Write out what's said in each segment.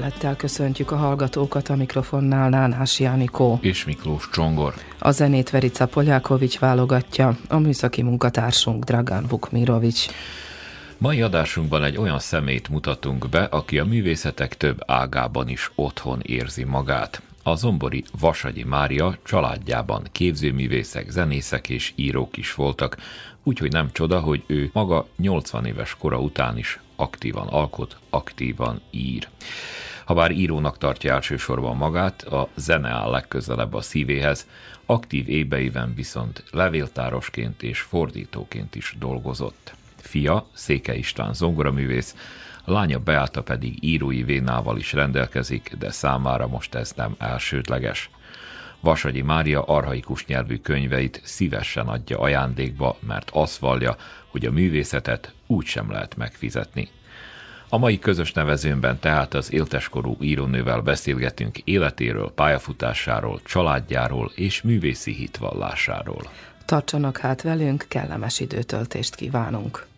Tisztelettel köszöntjük a hallgatókat a mikrofonnál Nánás Jánikó. És Miklós Csongor. A zenét Verica Poljákovics válogatja, a műszaki munkatársunk Dragán Vukmirovics. Mai adásunkban egy olyan szemét mutatunk be, aki a művészetek több ágában is otthon érzi magát. A zombori Vasagyi Mária családjában képzőművészek, zenészek és írók is voltak, úgyhogy nem csoda, hogy ő maga 80 éves kora után is aktívan alkot, aktívan ír. Habár írónak tartja elsősorban magát, a zene áll legközelebb a szívéhez, aktív éveiben viszont levéltárosként és fordítóként is dolgozott. Fia, Széke István zongoraművész, lánya Beáta pedig írói vénával is rendelkezik, de számára most ez nem elsődleges. Vasagyi Mária arhaikus nyelvű könyveit szívesen adja ajándékba, mert azt vallja, hogy a művészetet úgy sem lehet megfizetni. A mai közös nevezőnben tehát az élteskorú írónővel beszélgetünk életéről, pályafutásáról, családjáról és művészi hitvallásáról. Tartsanak hát velünk, kellemes időtöltést kívánunk!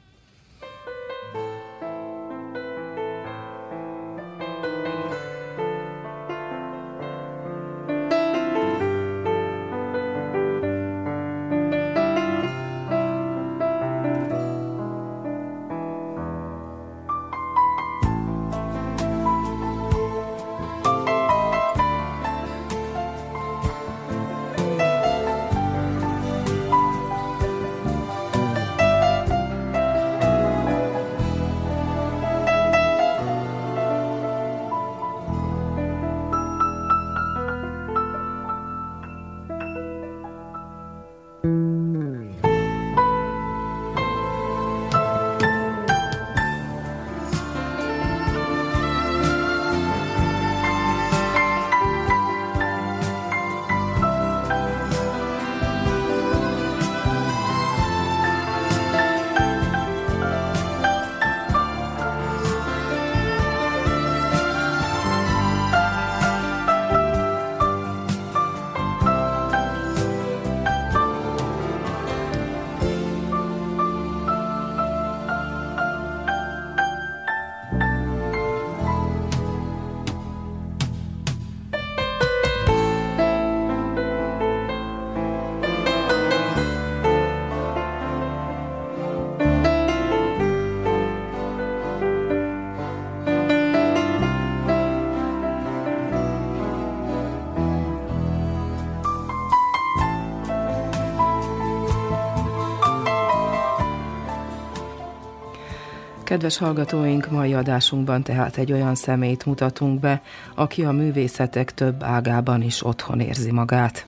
Kedves hallgatóink, mai adásunkban tehát egy olyan szemét mutatunk be, aki a művészetek több ágában is otthon érzi magát.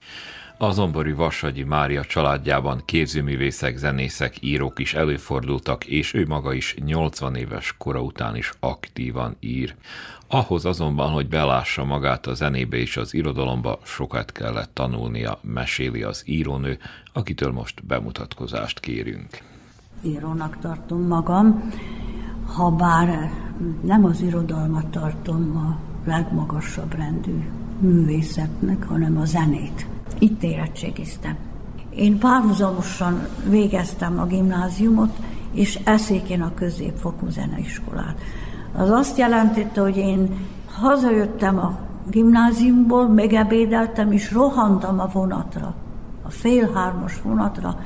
A zombori Vasagyi Mária családjában képzőművészek, zenészek, írók is előfordultak, és ő maga is 80 éves kora után is aktívan ír. Ahhoz azonban, hogy belássa magát a zenébe és az irodalomba, sokat kellett tanulnia, meséli az írónő, akitől most bemutatkozást kérünk. Írónak tartom magam, ha bár nem az irodalmat tartom a legmagasabb rendű művészetnek, hanem a zenét. Itt érettségiztem. Én párhuzamosan végeztem a gimnáziumot, és eszékén a középfokú zeneiskolát. Az azt jelentette, hogy én hazajöttem a gimnáziumból, megebédeltem, és rohantam a vonatra, a fél hármas vonatra,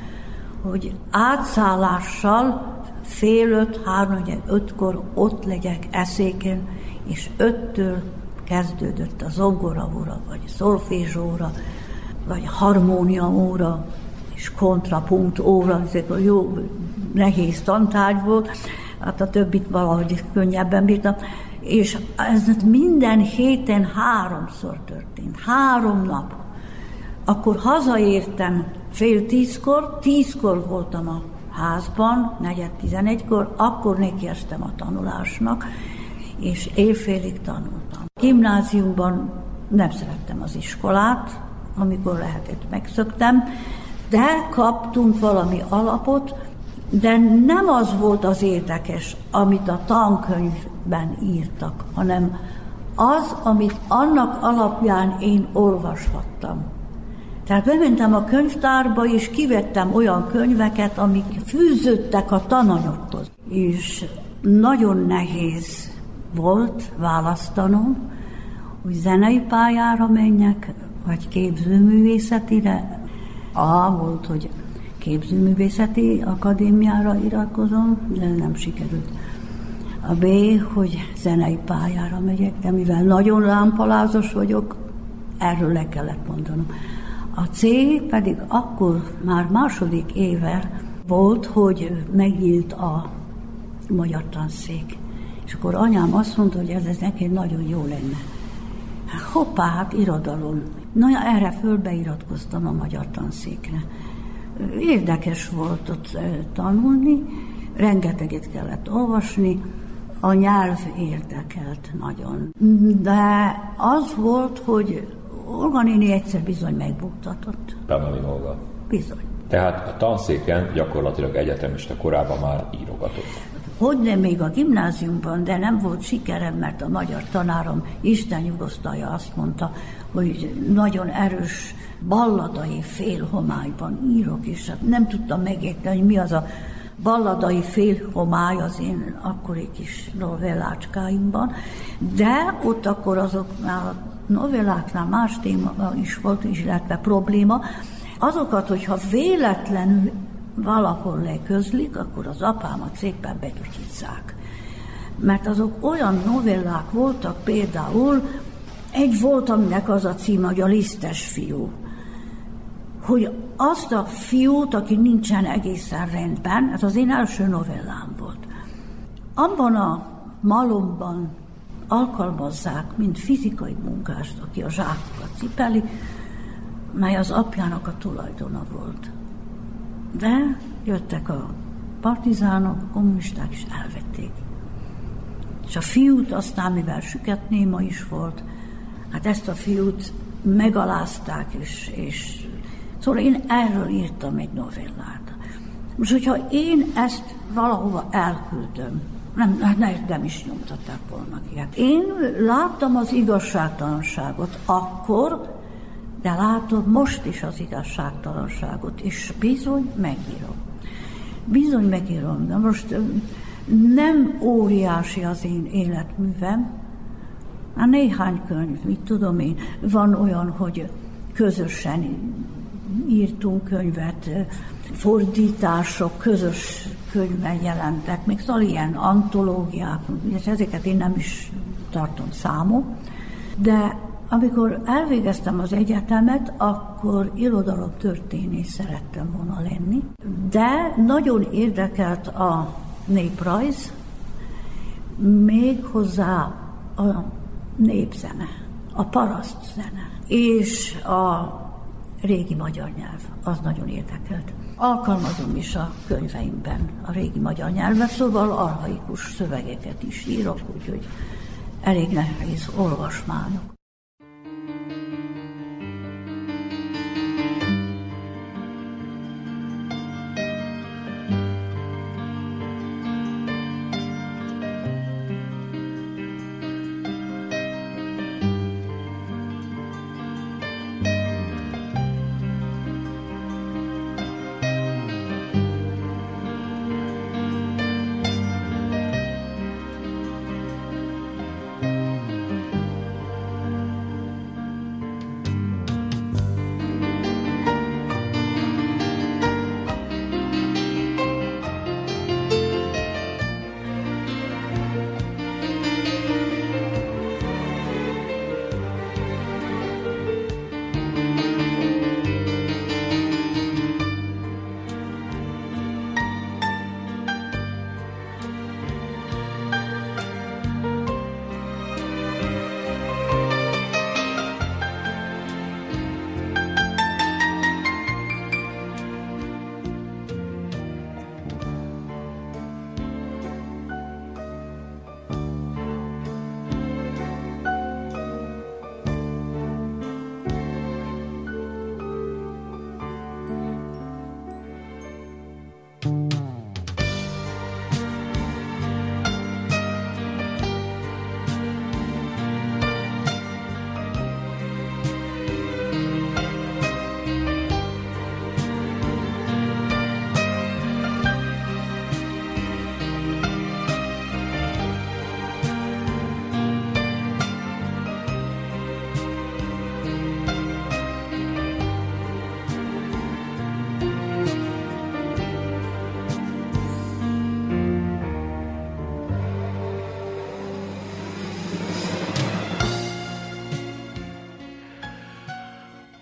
hogy átszállással fél öt, három, ötkor ott legyek eszéken, és öttől kezdődött a zongora óra, vagy szolfézsóra, vagy harmónia óra, és kontrapunkt óra, ezek a jó nehéz tantárgy volt, hát a többit valahogy könnyebben bírtam, és ez minden héten háromszor történt, három nap. Akkor hazaértem fél tízkor, tízkor voltam a házban, negyed tizenegykor, akkor nekiestem a tanulásnak, és évfélig tanultam. Gimnáziumban nem szerettem az iskolát, amikor lehetett megszöktem, de kaptunk valami alapot, de nem az volt az érdekes, amit a tankönyvben írtak, hanem az, amit annak alapján én olvashattam. Tehát bementem a könyvtárba, és kivettem olyan könyveket, amik fűződtek a tananyaghoz. És nagyon nehéz volt választanom, hogy zenei pályára menjek, vagy képzőművészetire. A volt, hogy képzőművészeti akadémiára iratkozom, de nem sikerült. A B, hogy zenei pályára megyek, de mivel nagyon lámpalázos vagyok, erről le kellett mondanom. A C pedig akkor már második éve volt, hogy megnyílt a magyar tanszék. És akkor anyám azt mondta, hogy ez, ez neki nagyon jó lenne. Hoppá, hát irodalom. Na, erre fölbeiratkoztam a magyar tanszékre. Érdekes volt ott tanulni, rengeteget kellett olvasni, a nyelv érdekelt nagyon. De az volt, hogy Olga néni egyszer bizony megbuktatott. Pamela Olga. Bizony. Tehát a tanszéken gyakorlatilag egyetemista korában már írogatott. Hogy nem még a gimnáziumban, de nem volt sikerem, mert a magyar tanárom, Isten nyugosztalja azt mondta, hogy nagyon erős balladai félhomályban írok, és hát nem tudtam megérteni, hogy mi az a balladai félhomály az én akkori kis novellácskáimban, de ott akkor azoknál novelláknál más téma is volt, is illetve probléma, azokat, hogyha véletlenül valahol leközlik, akkor az apámat szépen bedutyítsák. Mert azok olyan novellák voltak, például egy volt, aminek az a címe, hogy a lisztes fiú. Hogy azt a fiút, aki nincsen egészen rendben, ez az én első novellám volt. Abban a malomban alkalmazzák, mint fizikai munkást, aki a zsákokat cipeli, mely az apjának a tulajdona volt. De jöttek a partizánok, a kommunisták, és elvették. És a fiút aztán, mivel süket néma is volt, hát ezt a fiút megalázták, és, és szóval én erről írtam egy novellát. Most, hogyha én ezt valahova elküldöm, nem, hát ne, nem is nyomtatták volna ki. Hát én láttam az igazságtalanságot akkor, de látom most is az igazságtalanságot, és bizony megírom. Bizony megírom, de most nem óriási az én életművem, a néhány könyv, mit tudom én, van olyan, hogy közösen írtunk könyvet, fordítások, közös könyvben jelentek, még szóval ilyen antológiák, és ezeket én nem is tartom számon, de amikor elvégeztem az egyetemet, akkor történész szerettem volna lenni, de nagyon érdekelt a néprajz, még hozzá a népzene, a paraszt zene, és a régi magyar nyelv, az nagyon érdekelt. Alkalmazom is a könyveimben a régi magyar nyelvet, szóval arhaikus szövegeket is írok, úgyhogy elég nehéz olvasmányok.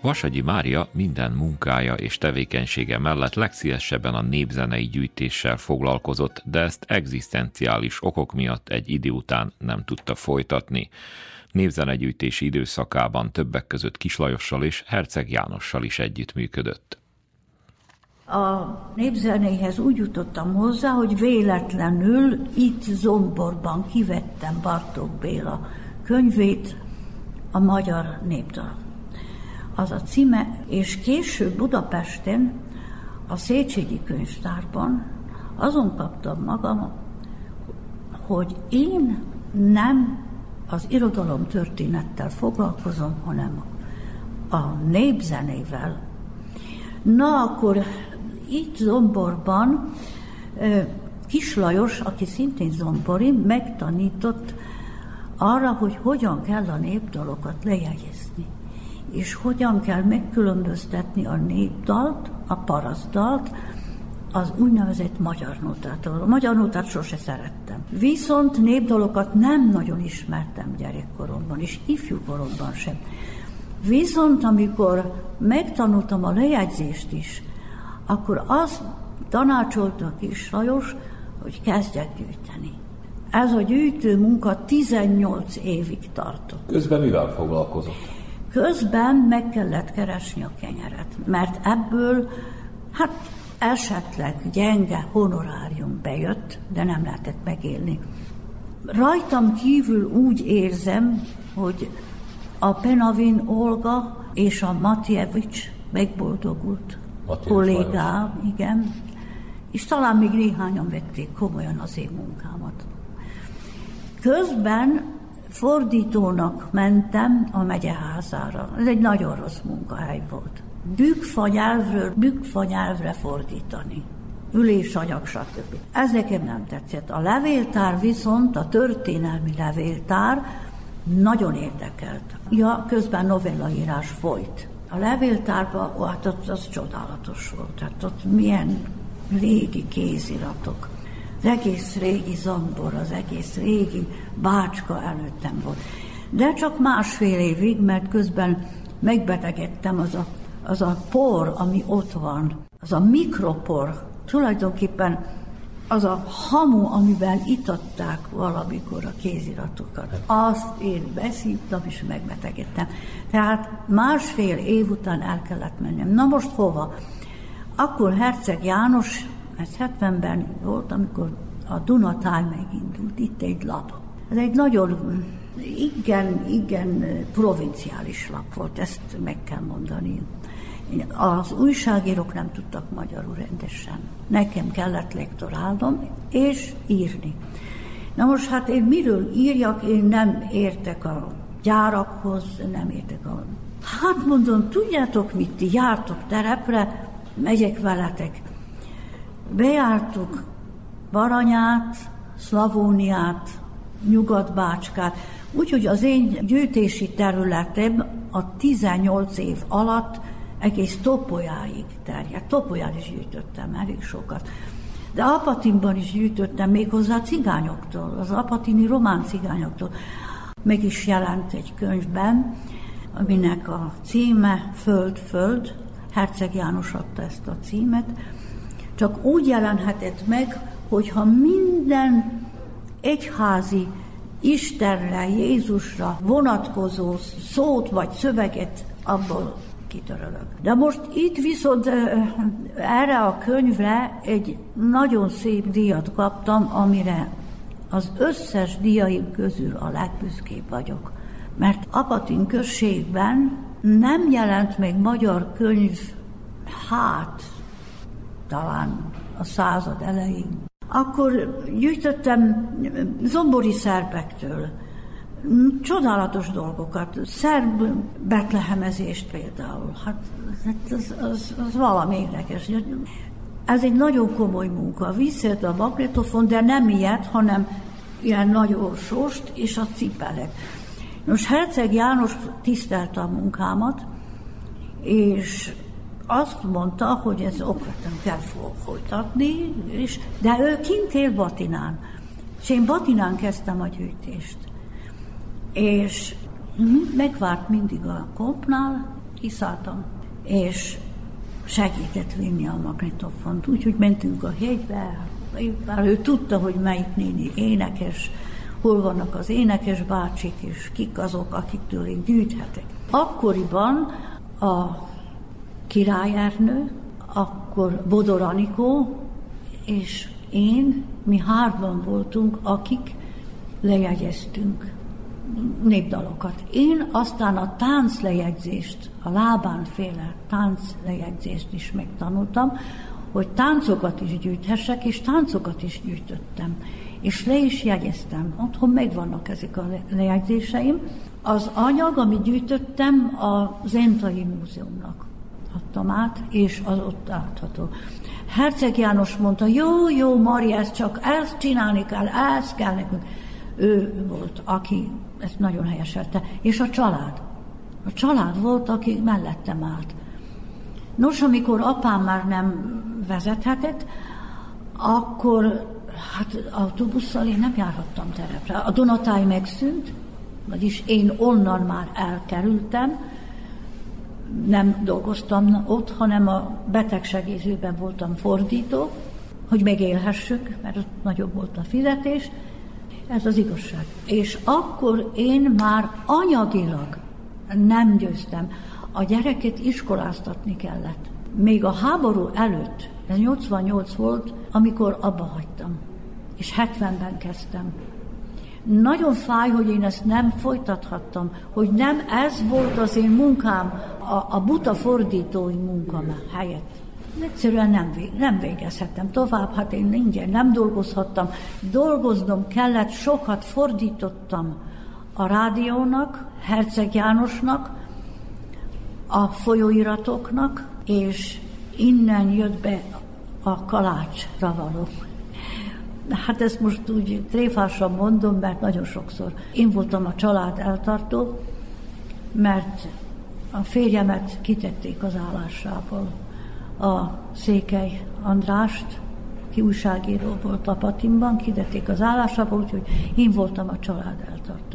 Vasagyi Mária minden munkája és tevékenysége mellett legszívesebben a népzenei gyűjtéssel foglalkozott, de ezt egzisztenciális okok miatt egy idő után nem tudta folytatni. Népzenegyűjtési időszakában többek között Kislajossal és Herceg Jánossal is együttműködött. A népzenéhez úgy jutottam hozzá, hogy véletlenül itt Zomborban kivettem Bartók Béla könyvét, a Magyar Népdal. Az a címe, és később Budapesten, a Széchenyi könyvtárban azon kaptam magam, hogy én nem az irodalom történettel foglalkozom, hanem a népzenével. Na, akkor itt Zomborban Kis Lajos, aki szintén zombori, megtanított arra, hogy hogyan kell a népdalokat lejegyezni, és hogyan kell megkülönböztetni a népdalt, a parasztdalt, az úgynevezett magyar nótától. A magyar nótát sose szerettem. Viszont népdalokat nem nagyon ismertem gyerekkoromban, és ifjúkoromban sem. Viszont amikor megtanultam a lejegyzést is, akkor azt tanácsolta kis Lajos, hogy kezdjek gyűjteni. Ez a gyűjtő munka 18 évig tartott. Közben mivel foglalkozott? Közben meg kellett keresni a kenyeret, mert ebből, hát esetleg gyenge honorárium bejött, de nem lehetett megélni. Rajtam kívül úgy érzem, hogy a Penavin Olga és a Matjevics megboldogult kollégám, igen, és talán még néhányan vették komolyan az én munkámat. Közben fordítónak mentem a megyeházára. Ez egy nagyon rossz munkahely volt. Bükkfa nyelvről bükkfa nyelvre fordítani. Ülésanyag, stb. Ez nekem nem tetszett. A levéltár viszont, a történelmi levéltár nagyon érdekelt. Ja, közben novellaírás folyt. A levéltárban, hát ott az csodálatos volt. Tehát ott milyen régi kéziratok az egész régi zambor, az egész régi bácska előttem volt. De csak másfél évig, mert közben megbetegedtem, az a, az a por, ami ott van, az a mikropor, tulajdonképpen az a hamu, amivel itatták valamikor a kéziratokat. Azt én beszívtam, és megbetegedtem. Tehát másfél év után el kellett mennem. Na most hova? Akkor Herceg János ez 70-ben volt, amikor a Dunatál megindult, itt egy lap. Ez egy nagyon, igen, igen provinciális lap volt, ezt meg kell mondani. Az újságírók nem tudtak magyarul rendesen. Nekem kellett lektorálnom és írni. Na most hát én miről írjak, én nem értek a gyárakhoz, nem értek a... Hát mondom, tudjátok mit, ti jártok terepre, megyek veletek. Bejártuk Baranyát, Szlavóniát, Nyugat-Bácskát, úgyhogy az én gyűjtési területem a 18 év alatt egész Topolyáig terjedt. Topolyán is gyűjtöttem elég sokat. De Apatinban is gyűjtöttem méghozzá cigányoktól, az apatini román cigányoktól. Meg is jelent egy könyvben, aminek a címe Föld, Föld, Herceg János adta ezt a címet, csak úgy jelenhetett meg, hogyha minden egyházi Istenre, Jézusra vonatkozó szót vagy szöveget abból kitörölök. De most itt viszont erre a könyvre egy nagyon szép díjat kaptam, amire az összes díjaim közül a legbüszkébb vagyok. Mert Apatin községben nem jelent meg magyar könyv, hát talán a század elején. Akkor gyűjtöttem zombori szerbektől csodálatos dolgokat, szerb betlehemezést például. Hát az, az, az valami érdekes. Ez egy nagyon komoly munka. Visszajött a magnetofon, de nem ilyet, hanem ilyen nagy orsost és a cipelek. Nos, Herceg János tisztelte a munkámat, és azt mondta, hogy ez okvetlen kell folytatni, és, de ő kint él Batinán. És én Batinán kezdtem a gyűjtést. És megvárt mindig a kompnál, kiszálltam, és segített vinni a magnetofont. Úgyhogy mentünk a hegybe, már ő tudta, hogy melyik néni énekes, hol vannak az énekes bácsik, és kik azok, akiktől én gyűjthetek. Akkoriban a királyernő, akkor Bodor Anikó, és én, mi hárman voltunk, akik lejegyeztünk népdalokat. Én aztán a tánclejegyzést, a lábán féle tánclejegyzést is megtanultam, hogy táncokat is gyűjthessek, és táncokat is gyűjtöttem. És le is jegyeztem. Otthon megvannak ezek a lejegyzéseim. Az anyag, amit gyűjtöttem, a Zentai Múzeumnak adtam át, és az ott átható. Herceg János mondta, jó, jó, Mari, ezt csak ezt csinálni kell, ezt kell nekünk. Ő volt, aki ezt nagyon helyeselte. És a család. A család volt, aki mellettem állt. Nos, amikor apám már nem vezethetett, akkor hát autóbusszal én nem járhattam terepre. A Donatáj megszűnt, vagyis én onnan már elkerültem, nem dolgoztam ott, hanem a betegsegélyzőben voltam fordító, hogy megélhessük, mert ott nagyobb volt a fizetés. Ez az igazság. És akkor én már anyagilag nem győztem. A gyereket iskoláztatni kellett. Még a háború előtt, ez 88 volt, amikor abba hagytam. És 70-ben kezdtem. Nagyon fáj, hogy én ezt nem folytathattam, hogy nem ez volt az én munkám, a, a buta fordítói munkám helyett. Egyszerűen nem, nem végezhettem tovább, hát én ingyen nem dolgozhattam. Dolgoznom kellett, sokat fordítottam a rádiónak, Herceg Jánosnak, a folyóiratoknak, és innen jött be a kalácsra való Hát ezt most úgy tréfásan mondom, mert nagyon sokszor én voltam a család eltartó, mert a férjemet kitették az állásából. A Székely Andrást, aki újságíró volt a Patimban, kitették az állásából, úgyhogy én voltam a család eltartó.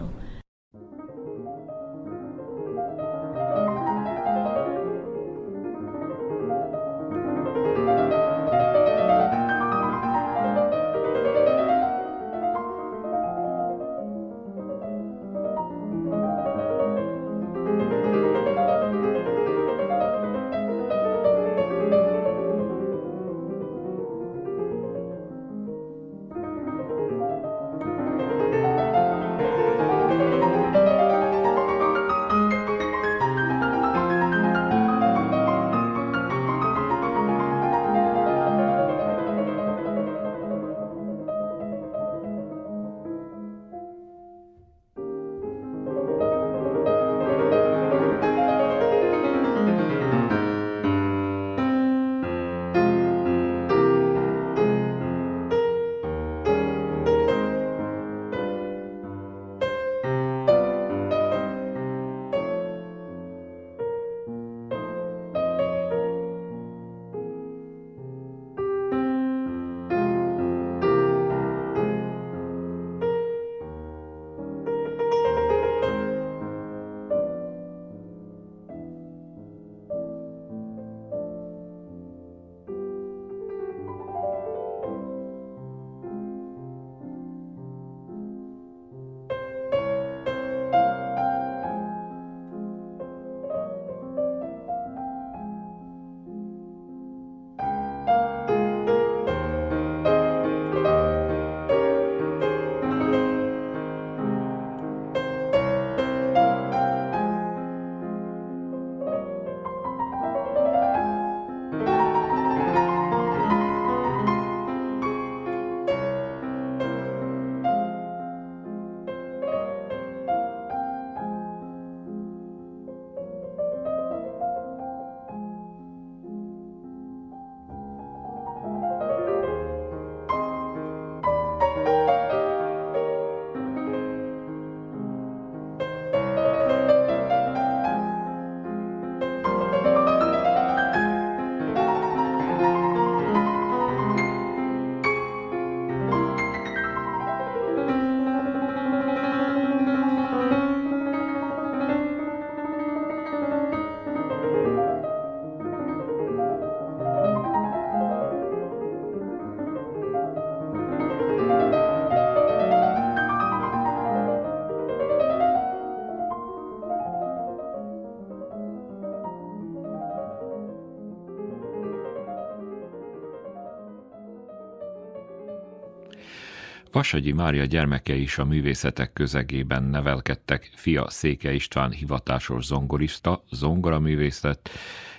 Vasagyi Mária gyermekei is a művészetek közegében nevelkedtek, fia Széke István hivatásos zongorista, zongoraművészet,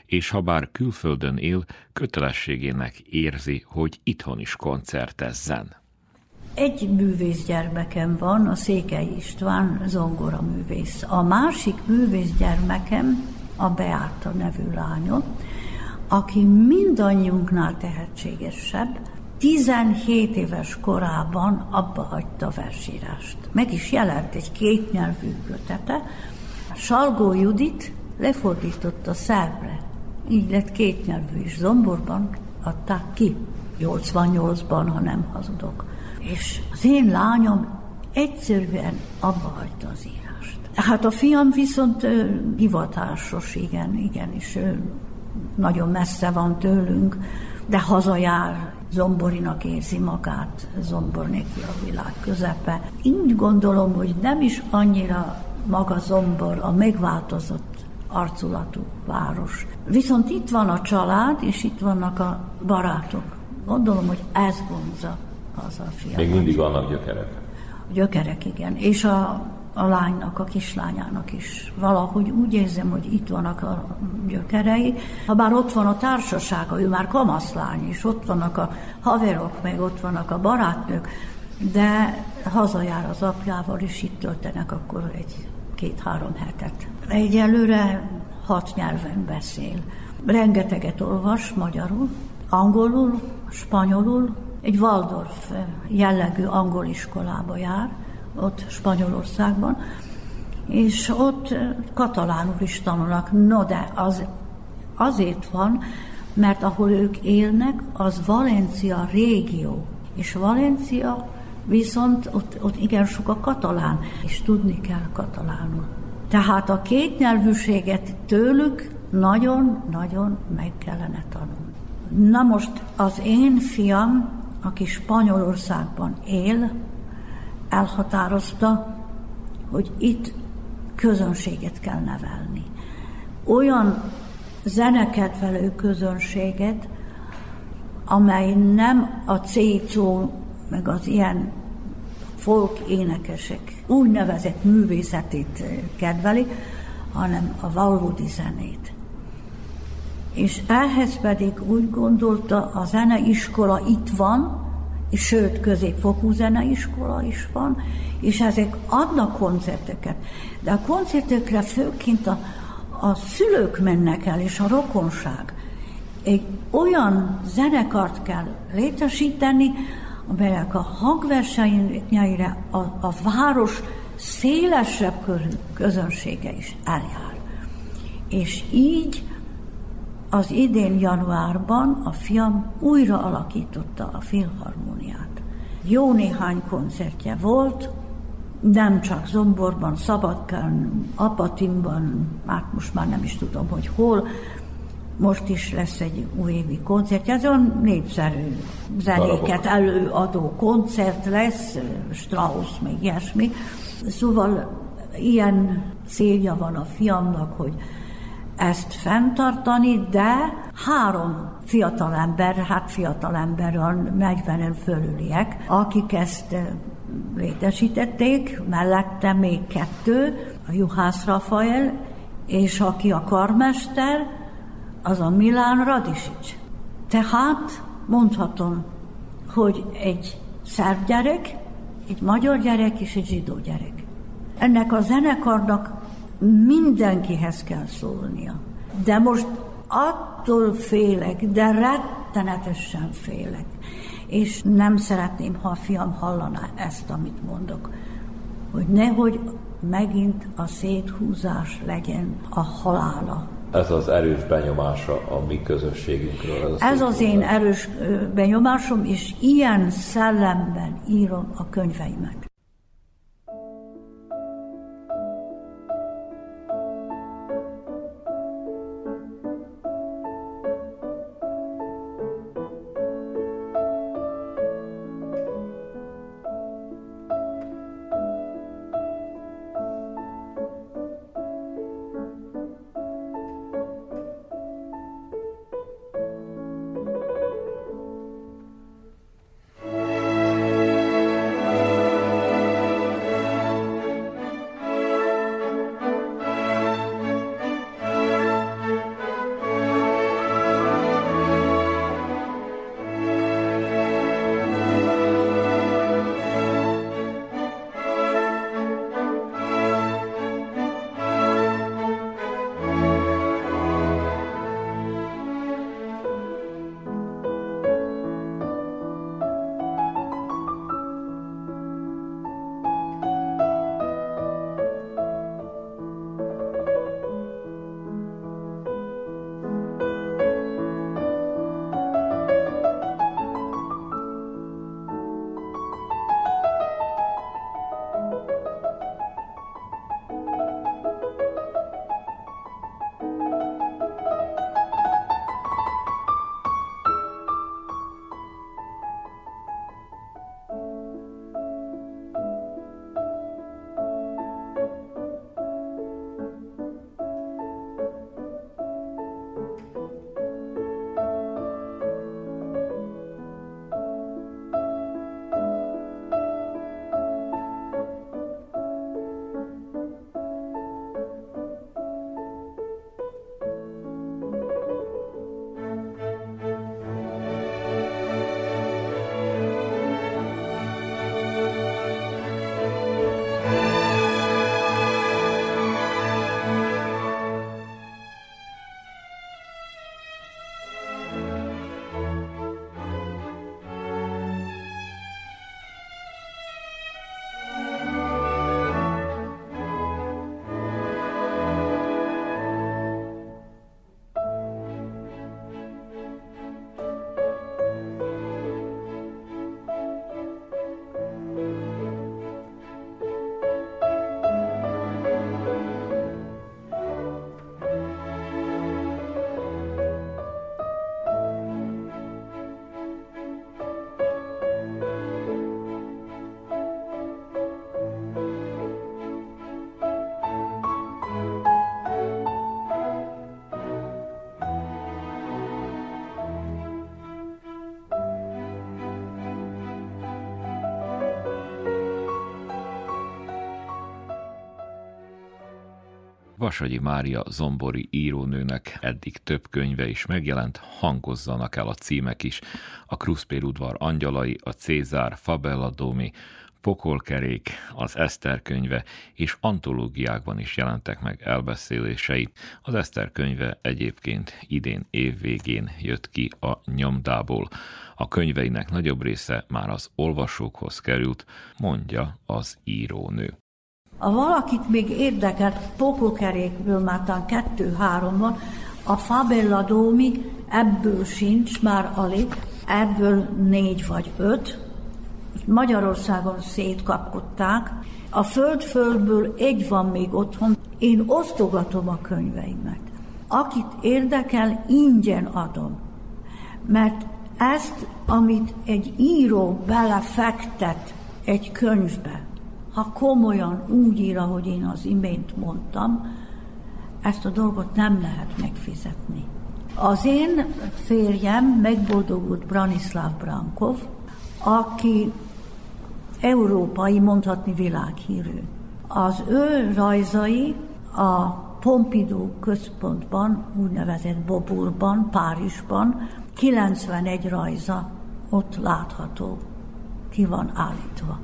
és ha bár külföldön él, kötelességének érzi, hogy itthon is koncertezzen. Egy művész gyermekem van, a Székely István zongora művész. A másik művész gyermekem a Beáta nevű lányom, aki mindannyiunknál tehetségesebb, 17 éves korában abba hagyta versírást. Meg is jelent egy kétnyelvű kötete. Salgó Judit lefordította szerbre. Így lett kétnyelvű is. Zomborban adták ki. 88-ban, ha nem hazudok. És az én lányom egyszerűen abba hagyta az írást. Hát a fiam viszont hivatásos, igen, igen, és ő nagyon messze van tőlünk, de hazajár, zomborinak érzi magát, zombor neki a világ közepe. Így gondolom, hogy nem is annyira maga zombor a megváltozott arculatú város. Viszont itt van a család, és itt vannak a barátok. Gondolom, hogy ez vonza haza a fiamat. Még mindig vannak gyökerek. A gyökerek, igen. És a a lánynak, a kislányának is. Valahogy úgy érzem, hogy itt vannak a gyökerei. Ha bár ott van a társasága, ő már kamaszlány, és ott vannak a haverok, meg ott vannak a barátnők, de hazajár az apjával, és itt töltenek akkor egy két-három hetet. Egyelőre hat nyelven beszél. Rengeteget olvas magyarul, angolul, spanyolul, egy Waldorf jellegű angol iskolába jár, ott Spanyolországban, és ott katalánul is tanulnak. No, de az azért van, mert ahol ők élnek, az Valencia régió. És Valencia viszont ott, ott igen sok a katalán, és tudni kell katalánul. Tehát a kétnyelvűséget tőlük nagyon-nagyon meg kellene tanulni. Na most az én fiam, aki Spanyolországban él, elhatározta, hogy itt közönséget kell nevelni. Olyan zenekedvelő közönséget, amely nem a cécó, meg az ilyen folk énekesek úgynevezett művészetét kedveli, hanem a valódi zenét. És ehhez pedig úgy gondolta, a zeneiskola itt van, sőt, középfokú zeneiskola is van, és ezek adnak koncerteket. De a koncertekre főként a, a szülők mennek el, és a rokonság. Egy olyan zenekart kell létesíteni, amelyek a hangversenyeire a, a város szélesebb közönsége is eljár. És így az idén januárban a fiam újra alakította a filharmóniát. Jó néhány koncertje volt, nem csak Zomborban, Szabadkán, Apatimban, hát most már nem is tudom, hogy hol, most is lesz egy újévi koncertje, ez olyan népszerű zenéket előadó koncert lesz, Strauss, meg ilyesmi. Szóval ilyen célja van a fiamnak, hogy ezt fenntartani, de három fiatalember, hát fiatalember, a 40 fölüliek, akik ezt létesítették, mellette még kettő, a Juhász Rafael, és aki a karmester, az a Milán Radisics. Tehát mondhatom, hogy egy szerb gyerek, egy magyar gyerek és egy zsidó gyerek. Ennek a zenekarnak mindenkihez kell szólnia. De most attól félek, de rettenetesen félek. És nem szeretném, ha a fiam hallaná ezt, amit mondok, hogy nehogy megint a széthúzás legyen a halála. Ez az erős benyomása a mi közösségünkről. Ez, ez az én erős benyomásom, és ilyen szellemben írom a könyveimet. Vasagyi Mária zombori írónőnek eddig több könyve is megjelent, hangozzanak el a címek is. A Kruszpér udvar angyalai, a Cézár, Fabella Domi, Pokolkerék, az Eszter könyve és antológiákban is jelentek meg elbeszélései. Az Eszter könyve egyébként idén évvégén jött ki a nyomdából. A könyveinek nagyobb része már az olvasókhoz került, mondja az írónő. Ha valakit még érdekel, Pokolkerékből már talán kettő-három van, a Fabella Domi ebből sincs már alig, ebből négy vagy öt, Magyarországon szétkapkodták. A föld-földből egy van még otthon. Én osztogatom a könyveimet. Akit érdekel, ingyen adom. Mert ezt, amit egy író belefektet egy könyvbe, ha komolyan úgy ír, ahogy én az imént mondtam, ezt a dolgot nem lehet megfizetni. Az én férjem megboldogult Branislav Brankov, aki európai, mondhatni világhírű. Az ő rajzai a Pompidou központban, úgynevezett Boburban, Párizsban 91 rajza ott látható, ki van állítva.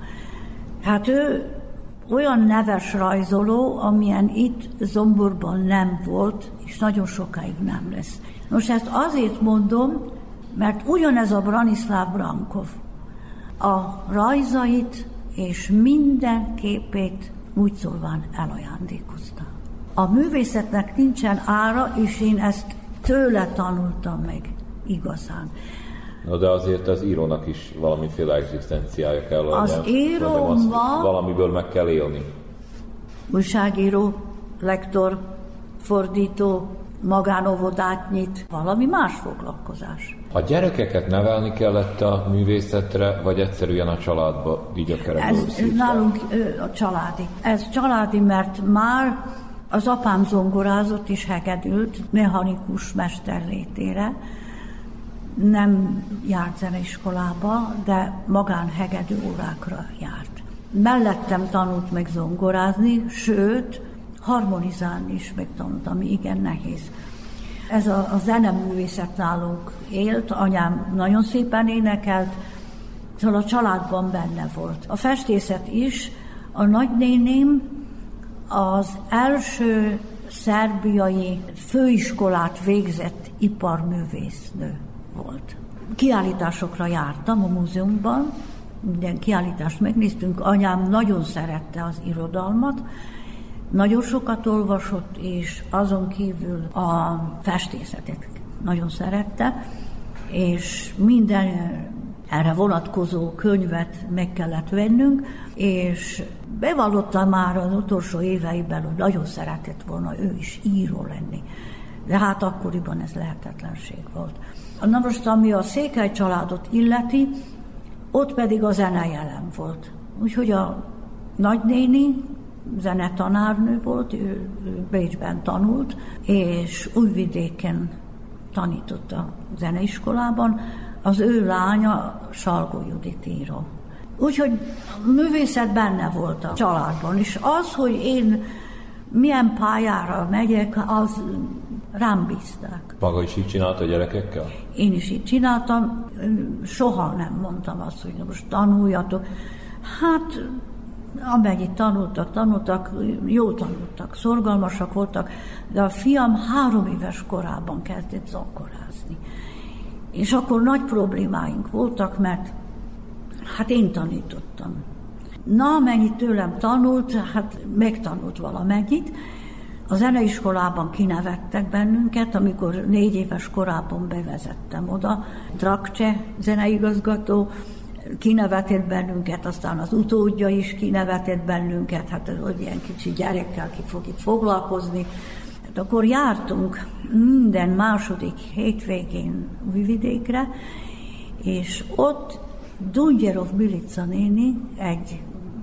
Hát ő olyan neves rajzoló, amilyen itt Zomborban nem volt, és nagyon sokáig nem lesz. Nos, ezt azért mondom, mert ugyanez a Branislav Brankov, a rajzait és minden képét úgy szólván elajándékozta. A művészetnek nincsen ára, és én ezt tőle tanultam meg igazán. Na de azért az írónak is valamiféle egzisztenciája kell Az író ma... Valamiből meg kell élni. Újságíró, lektor, fordító, magánovodát nyit, valami más foglalkozás. A gyerekeket nevelni kellett a művészetre, vagy egyszerűen a családba így a Ez, ez nálunk a családi. Ez családi, mert már az apám zongorázott és hegedült mechanikus mester létére. Nem járt zeneiskolába, de magán hegedű órákra járt. Mellettem tanult meg zongorázni, sőt, harmonizálni is megtanult, ami igen nehéz. Ez a, a zeneművészet nálunk élt, anyám nagyon szépen énekelt, szóval a családban benne volt. A festészet is, a nagynéném az első szerbiai főiskolát végzett iparművésznő volt. Kiállításokra jártam a múzeumban, minden kiállítást megnéztünk, anyám nagyon szerette az irodalmat, nagyon sokat olvasott, és azon kívül a festészetet nagyon szerette, és minden erre vonatkozó könyvet meg kellett vennünk, és bevallotta már az utolsó éveiben, hogy nagyon szeretett volna ő is író lenni. De hát akkoriban ez lehetetlenség volt. Na most, ami a székely családot illeti, ott pedig a zene jelen volt. Úgyhogy a nagynéni zenetanárnő volt, ő, Bécsben tanult, és Újvidéken tanított a zeneiskolában, az ő lánya Salgó Judit író. Úgyhogy művészet benne volt a családban, és az, hogy én milyen pályára megyek, az rám bízták. Maga is így csinálta a gyerekekkel? Én is így csináltam, soha nem mondtam azt, hogy most tanuljatok. Hát amennyit tanultak, tanultak, jó tanultak, szorgalmasak voltak, de a fiam három éves korában kezdett zongorázni. És akkor nagy problémáink voltak, mert hát én tanítottam. Na, amennyit tőlem tanult, hát megtanult valamennyit. A zeneiskolában kinevettek bennünket, amikor négy éves korában bevezettem oda. Trakcse zeneigazgató, kinevetett bennünket, aztán az utódja is kinevetett bennünket, hát hogy ilyen kicsi gyerekkel ki fog itt foglalkozni. Hát akkor jártunk minden második hétvégén Újvidékre, és ott Dungyerov Bilica néni, egy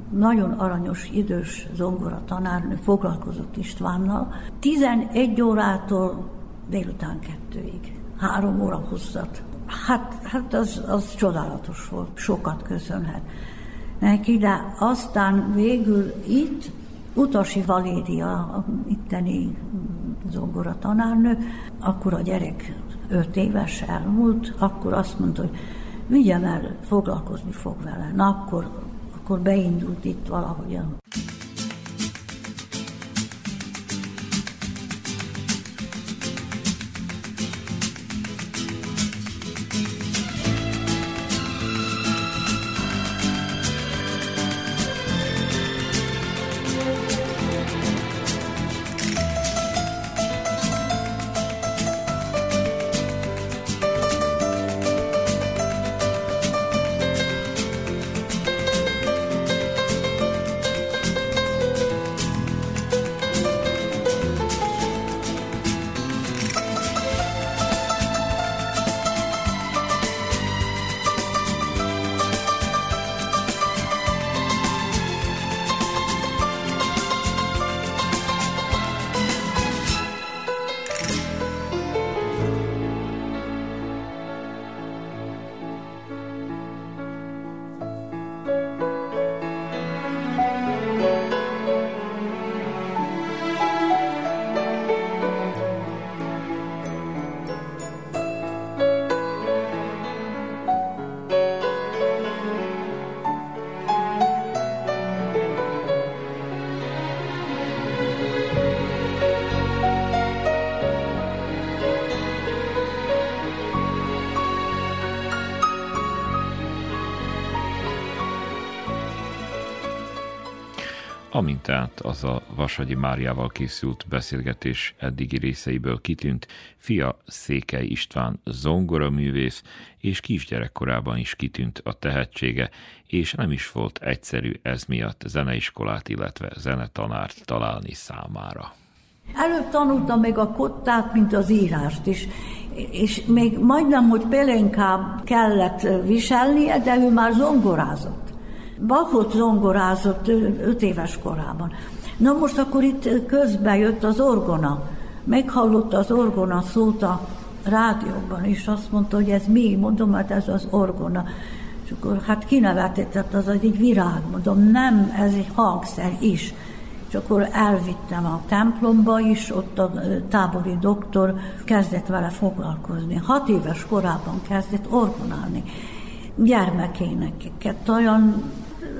nagyon aranyos, idős zongora tanárnő foglalkozott Istvánnal, 11 órától délután kettőig, három óra hosszat. Hát, hát az, az csodálatos volt, sokat köszönhet neki, de aztán végül itt Utasi Valéria, itteni zongora tanárnő, akkor a gyerek öt éves elmúlt, akkor azt mondta, hogy vigyem el, foglalkozni fog vele. Na akkor, akkor beindult itt valahogyan. Amint tehát az a Vasagyi Máriával készült beszélgetés eddigi részeiből kitűnt, fia Székely István zongoraművész, és kisgyerekkorában is kitűnt a tehetsége, és nem is volt egyszerű ez miatt zeneiskolát, illetve zenetanárt találni számára. Előbb tanultam meg a kottát, mint az írást is, és még majdnem, hogy pelenkább kellett viselnie, de ő már zongorázott. Bachot zongorázott öt éves korában. Na most akkor itt közben jött az orgona. Meghallotta az orgona szót a rádióban, és azt mondta, hogy ez mi? Mondom, hát ez az orgona. És akkor hát kinevetett, az egy virág. Mondom, nem, ez egy hangszer is. És akkor elvittem a templomba is, ott a tábori doktor kezdett vele foglalkozni. Hat éves korában kezdett orgonálni gyermekéneket, olyan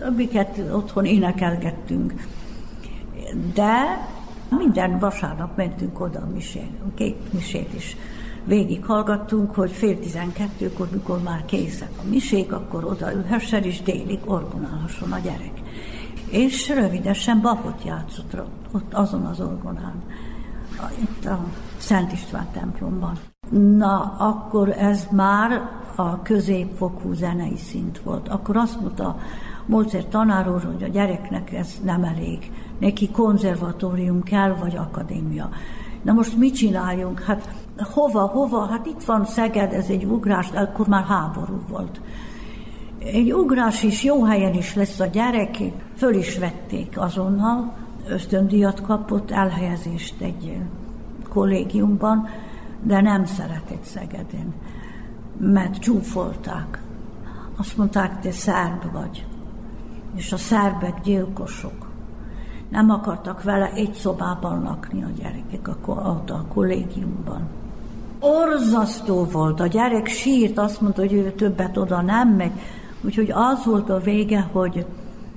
amiket otthon énekelgettünk. De minden vasárnap mentünk oda a misén, két misét is végighallgattunk, hogy fél tizenkettőkor, mikor már készek a misék, akkor oda ülhessen, és délig orgonálhasson a gyerek. És rövidesen Bachot játszott ott azon az orgonán, itt a Szent István templomban. Na, akkor ez már a középfokú zenei szint volt. Akkor azt mondta Mozart tanár úr, hogy a gyereknek ez nem elég. Neki konzervatórium kell, vagy akadémia. Na most mit csináljunk? Hát hova, hova? Hát itt van Szeged, ez egy ugrás, akkor már háború volt. Egy ugrás is, jó helyen is lesz a gyerek, föl is vették azonnal, ösztöndíjat kapott, elhelyezést egy kollégiumban, de nem szeretett Szegedén, mert csúfolták. Azt mondták, te szerb vagy és a szerbek gyilkosok. Nem akartak vele egy szobában lakni a gyerekek a, a, a kollégiumban. Orzasztó volt, a gyerek sírt, azt mondta, hogy ő többet oda nem megy. Úgyhogy az volt a vége, hogy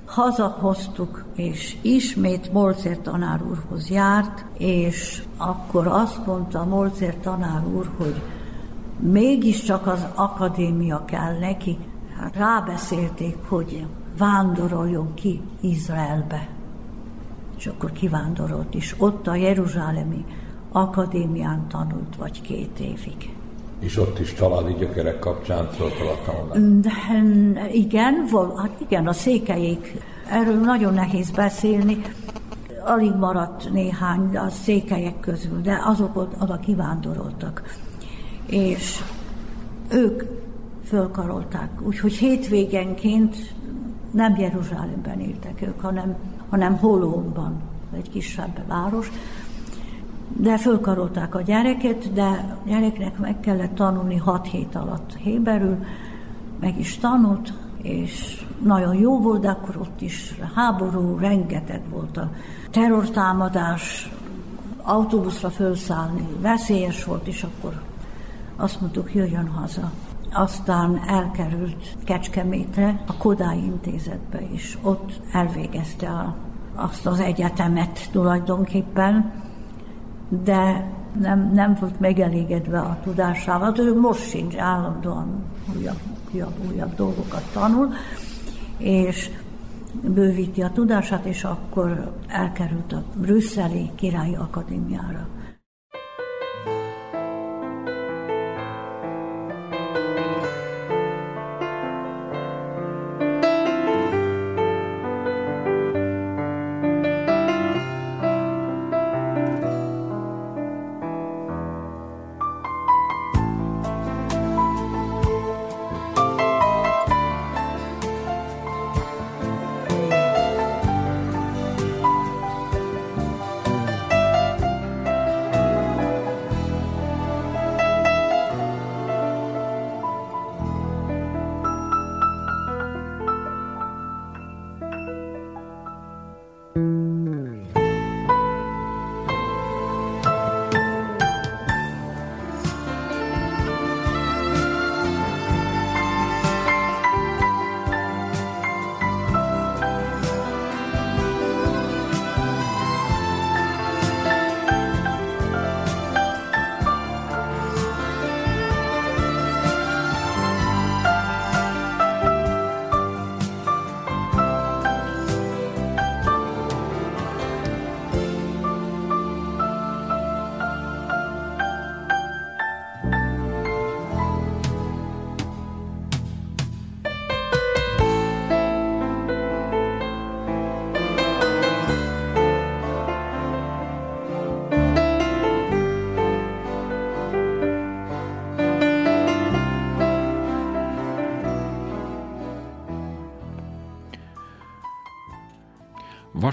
hazahoztuk, és ismét Molcer tanár úrhoz járt, és akkor azt mondta Molcer tanár úr, hogy mégiscsak az akadémia kell neki. Hát rábeszélték, hogy vándoroljon ki Izraelbe. És akkor kivándorolt is. Ott a Jeruzsálemi Akadémián tanult, vagy két évig. És ott is családi gyökerek kapcsán a De, igen, vol, hát igen, a székelyék, erről nagyon nehéz beszélni, alig maradt néhány a székelyek közül, de azok oda kivándoroltak. És ők fölkarolták. Úgyhogy hétvégenként nem Jeruzsálemben éltek ők, hanem, hanem Holónban, egy kisebb város. De fölkarolták a gyereket, de a gyereknek meg kellett tanulni hat hét alatt héberül, meg is tanult, és nagyon jó volt, de akkor ott is háború, rengeteg volt a terrortámadás, autóbuszra felszállni veszélyes volt, és akkor azt mondtuk, jöjjön haza. Aztán elkerült Kecskemétre, a Kodály intézetbe is. Ott elvégezte a, azt az egyetemet tulajdonképpen, de nem, nem volt megelégedve a tudásával. Ő most sincs állandóan újabb, újabb, újabb dolgokat tanul, és bővíti a tudását, és akkor elkerült a brüsszeli királyi akadémiára.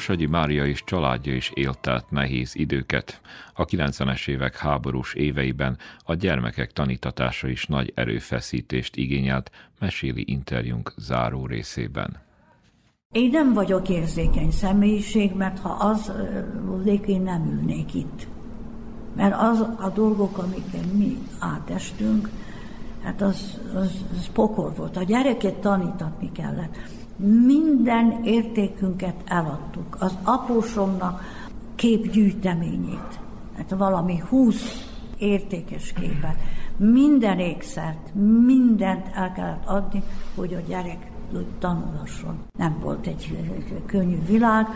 Vasagyi Mária és családja is élt át nehéz időket. A 90-es évek háborús éveiben a gyermekek tanítatása is nagy erőfeszítést igényelt, meséli interjúnk záró részében. Én nem vagyok érzékeny személyiség, mert ha az volnék, én nem ülnék itt. Mert az a dolgok, amiket mi átestünk, hát az, az, az pokol volt. A gyereket tanítatni kellett minden értékünket eladtuk. Az apósomnak képgyűjteményét, hát valami húsz értékes képet, minden ékszert, mindent el kellett adni, hogy a gyerek tanulhasson. Nem volt egy könnyű világ,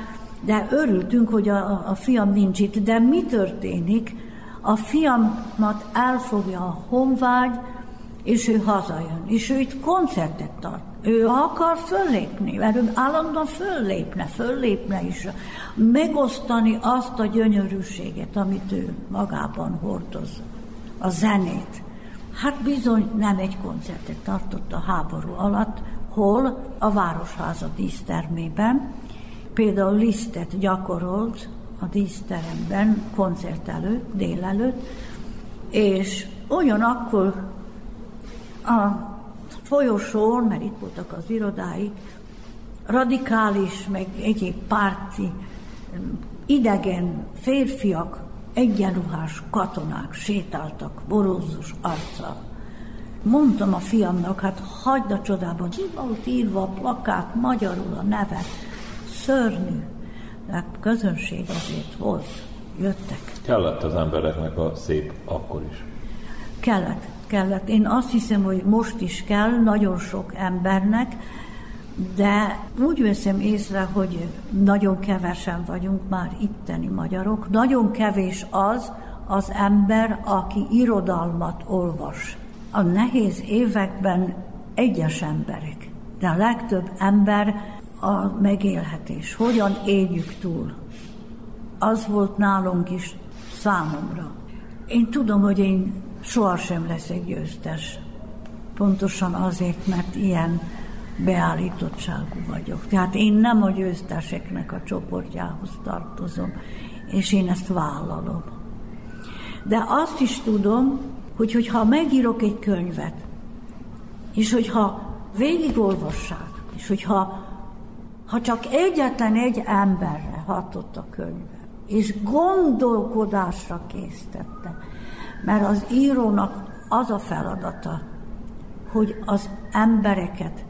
de örültünk, hogy a, a fiam nincs itt. De mi történik? A fiamat elfogja a honvágy, és ő hazajön, és ő itt koncertet tart. Ő akar föllépni, mert ő állandóan föllépne, föllépne is, megosztani azt a gyönyörűséget, amit ő magában hordoz, a zenét. Hát bizony nem egy koncertet tartott a háború alatt, hol? A Városháza dísztermében, például lisztet gyakorolt a díszteremben koncert előtt, délelőtt, és ugyanakkor a folyosón, mert itt voltak az irodáik, radikális, meg egyéb párti, idegen férfiak, egyenruhás katonák sétáltak borózus arccal. Mondtam a fiamnak, hát hagyd a csodában, ki volt írva a plakát, magyarul a neve, szörnyű. Hát közönség azért volt, jöttek. Kellett az embereknek a szép akkor is. Kellett kellett. Én azt hiszem, hogy most is kell nagyon sok embernek, de úgy veszem észre, hogy nagyon kevesen vagyunk már itteni magyarok. Nagyon kevés az az ember, aki irodalmat olvas. A nehéz években egyes emberek, de a legtöbb ember a megélhetés. Hogyan éljük túl? Az volt nálunk is számomra. Én tudom, hogy én sohasem leszek győztes. Pontosan azért, mert ilyen beállítottságú vagyok. Tehát én nem a győzteseknek a csoportjához tartozom, és én ezt vállalom. De azt is tudom, hogy hogyha megírok egy könyvet, és hogyha végigolvassák, és hogyha ha csak egyetlen egy emberre hatott a könyve, és gondolkodásra késztette, mert az írónak az a feladata, hogy az embereket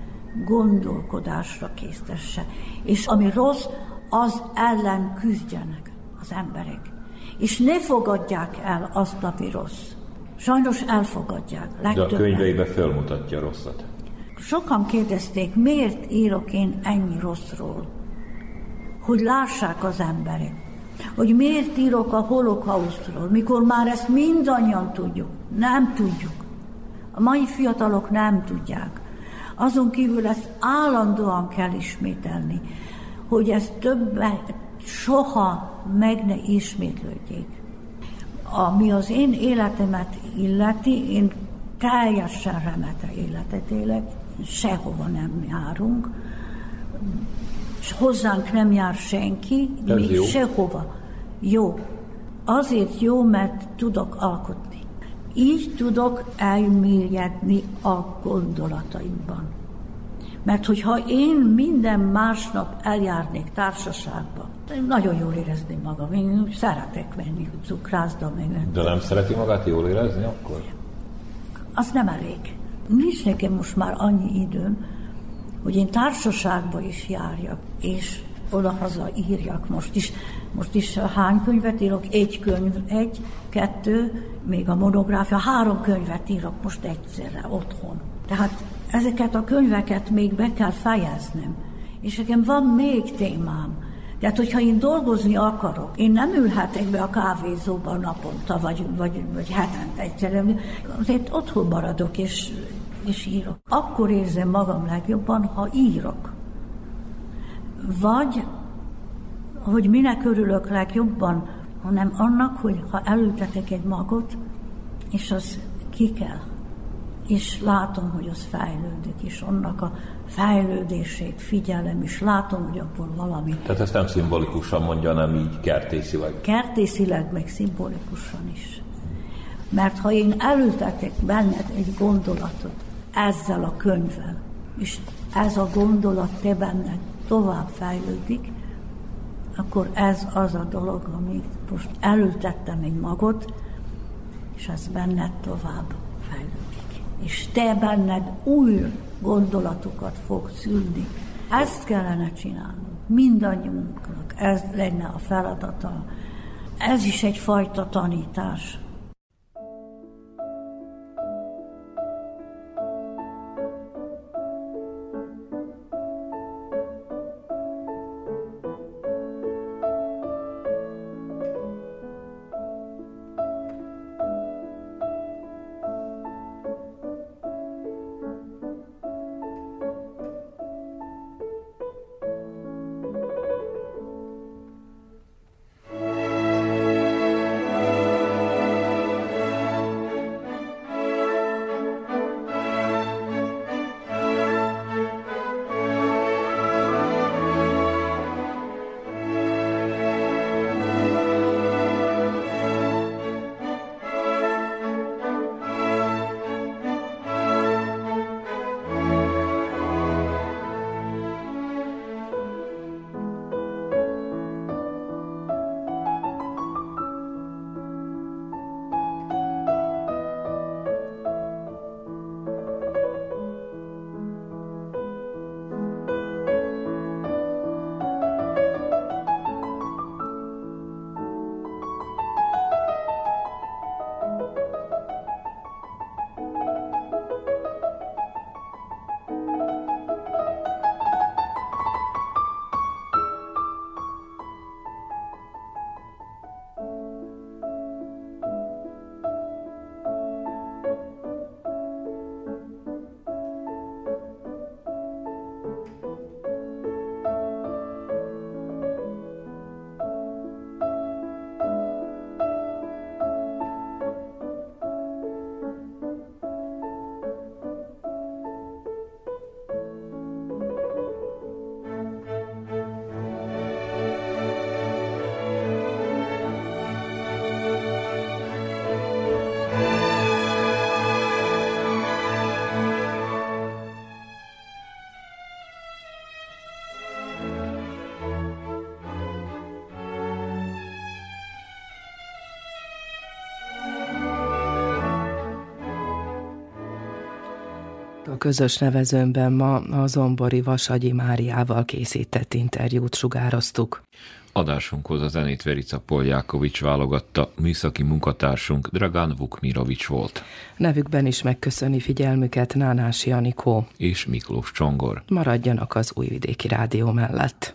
gondolkodásra késztesse, és ami rossz, az ellen küzdjenek az emberek. És ne fogadják el azt, ami rossz. Sajnos elfogadják. Legtöbben. De a könyveibe felmutatja rosszat. Sokan kérdezték, miért írok én ennyi rosszról? Hogy lássák az emberek. Hogy miért írok a holokausztról, mikor már ezt mindannyian tudjuk. Nem tudjuk. A mai fiatalok nem tudják. Azon kívül ezt állandóan kell ismételni, hogy ez többen soha meg ne ismétlődjék. Ami az én életemet illeti, én teljesen remete életet élek, sehova nem járunk, és hozzánk nem jár senki, Ez még jó. sehova. Jó. Azért jó, mert tudok alkotni. Így tudok elmélyedni a gondolataimban. Mert hogyha én minden másnap eljárnék társaságba, nagyon jól érezném magam. Én szeretek menni cukrászda, meg De nem szereti magát jól érezni akkor? Az nem elég. Nincs nekem most már annyi időm, hogy én társaságba is járjak, és oda-haza írjak most is. Most is hány könyvet írok? Egy könyv, egy, kettő, még a monográfia, három könyvet írok most egyszerre otthon. Tehát ezeket a könyveket még be kell fejeznem. És nekem van még témám. Tehát, hogyha én dolgozni akarok, én nem ülhetek be a kávézóban naponta, vagy, vagy, vagy hetente egyszer, azért otthon maradok, és, és írok. Akkor érzem magam legjobban, ha írok. Vagy, hogy minek örülök legjobban, hanem annak, hogy ha elültetek egy magot, és az ki kell és látom, hogy az fejlődik, és annak a fejlődését figyelem, és látom, hogy abból valami... Tehát ezt nem szimbolikusan mondja, hanem így kertészileg. Kertészileg, meg szimbolikusan is. Mert ha én elültetek benned egy gondolatot ezzel a könyvvel, és ez a gondolat te benned tovább fejlődik, akkor ez az a dolog, amit most elültettem egy magot, és ez benned tovább és te benned új gondolatokat fog szülni. Ezt kellene csinálnunk. Mindannyiunknak ez lenne a feladata. Ez is egyfajta tanítás. A közös nevezőmben ma a Zombori Vasagyi Máriával készített interjút sugároztuk. Adásunkhoz a zenét Verica Poljákovics válogatta, műszaki munkatársunk Dragán Vukmirovics volt. Nevükben is megköszöni figyelmüket Nánás Janikó és Miklós Csongor. Maradjanak az Újvidéki Rádió mellett.